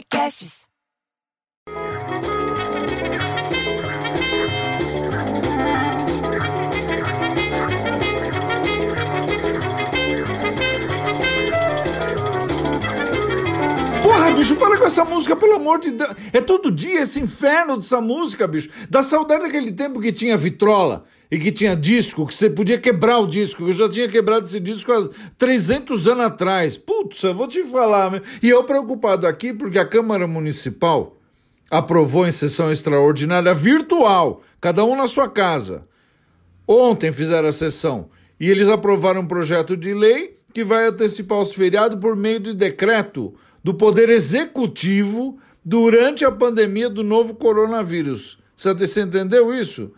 Podcasts. Porra, bicho, para com essa música, pelo amor de Deus. É todo dia esse inferno dessa música, bicho. Dá saudade daquele tempo que tinha vitrola e que tinha disco, que você podia quebrar o disco. Eu já tinha quebrado esse disco há 300 anos atrás. Putz, eu vou te falar. Meu. E eu preocupado aqui porque a Câmara Municipal aprovou em sessão extraordinária virtual, cada um na sua casa. Ontem fizeram a sessão e eles aprovaram um projeto de lei que vai antecipar os feriados por meio de decreto do Poder Executivo durante a pandemia do novo coronavírus. Você entendeu isso?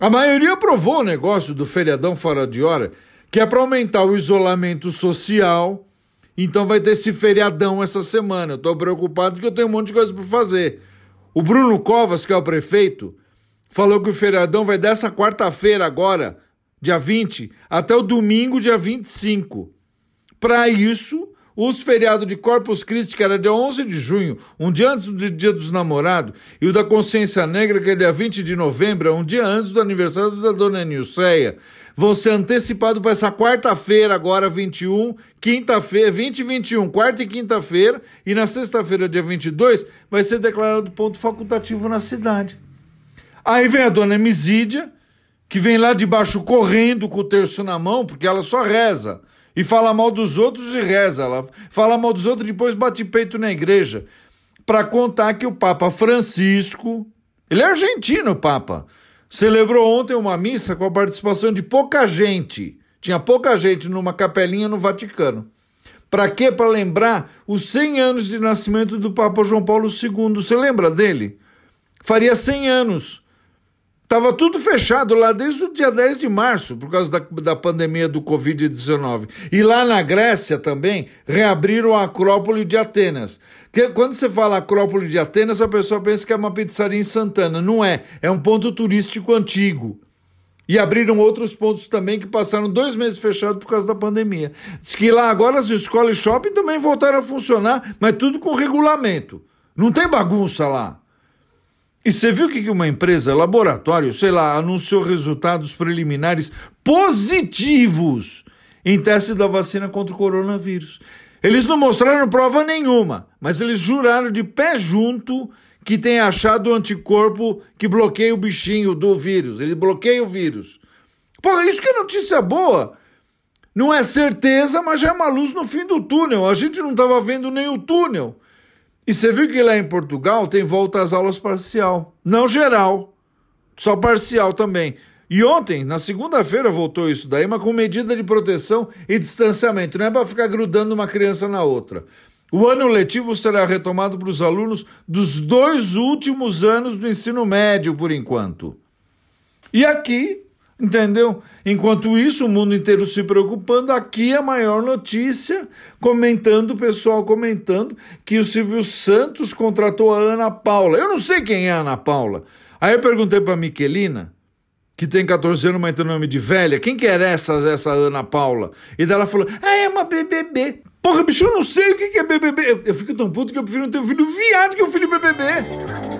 A maioria aprovou o negócio do feriadão fora de hora, que é para aumentar o isolamento social. Então vai ter esse feriadão essa semana. Eu estou preocupado porque eu tenho um monte de coisa para fazer. O Bruno Covas, que é o prefeito, falou que o feriadão vai dessa quarta-feira agora, dia 20, até o domingo, dia 25. Para isso, os feriados de Corpus Christi, que era dia 11 de junho, um dia antes do Dia dos Namorados, e o da Consciência Negra, que é dia 20 de novembro, um dia antes do aniversário da Dona Nilceia, vão ser antecipados para essa quarta-feira, agora 21, quinta-feira, 20 e 21, quarta e quinta-feira, e na sexta-feira, dia 22, vai ser declarado ponto facultativo na cidade. Aí vem a Dona Emizídia, que vem lá de baixo correndo com o terço na mão, porque ela só reza. E fala mal dos outros e reza. Ela fala mal dos outros e depois bate peito na igreja. Para contar que o Papa Francisco, ele é argentino, o Papa, celebrou ontem uma missa com a participação de pouca gente. Tinha pouca gente numa capelinha no Vaticano. Para quê? Para lembrar os 100 anos de nascimento do Papa João Paulo II. Você lembra dele? Faria 100 anos. Estava tudo fechado lá desde o dia 10 de março, por causa da, da pandemia do Covid-19. E lá na Grécia também reabriram a Acrópole de Atenas. Que, quando você fala Acrópole de Atenas, a pessoa pensa que é uma pizzaria em Santana. Não é. É um ponto turístico antigo. E abriram outros pontos também que passaram dois meses fechados por causa da pandemia. Diz que lá agora as escolas e shopping também voltaram a funcionar, mas tudo com regulamento. Não tem bagunça lá. E você viu que uma empresa, laboratório, sei lá, anunciou resultados preliminares positivos em teste da vacina contra o coronavírus. Eles não mostraram prova nenhuma, mas eles juraram de pé junto que tem achado o anticorpo que bloqueia o bichinho do vírus. Ele bloqueia o vírus. Porra, isso que é notícia boa. Não é certeza, mas já é uma luz no fim do túnel. A gente não estava vendo nem o túnel. E você viu que lá em Portugal tem volta às aulas parcial. Não geral, só parcial também. E ontem, na segunda-feira, voltou isso daí, mas com medida de proteção e distanciamento. Não é para ficar grudando uma criança na outra. O ano letivo será retomado para os alunos dos dois últimos anos do ensino médio, por enquanto. E aqui, Entendeu? Enquanto isso, o mundo inteiro se preocupando, aqui a maior notícia, comentando, o pessoal comentando que o Silvio Santos contratou a Ana Paula. Eu não sei quem é a Ana Paula. Aí eu perguntei para a Miquelina, que tem 14 anos, mas tem nome de velha, quem que era essa, essa Ana Paula? E daí ela falou, ah, é uma BBB. Porra, bicho, eu não sei o que é BBB. Eu, eu fico tão puto que eu prefiro não ter um filho viado que um filho BBB.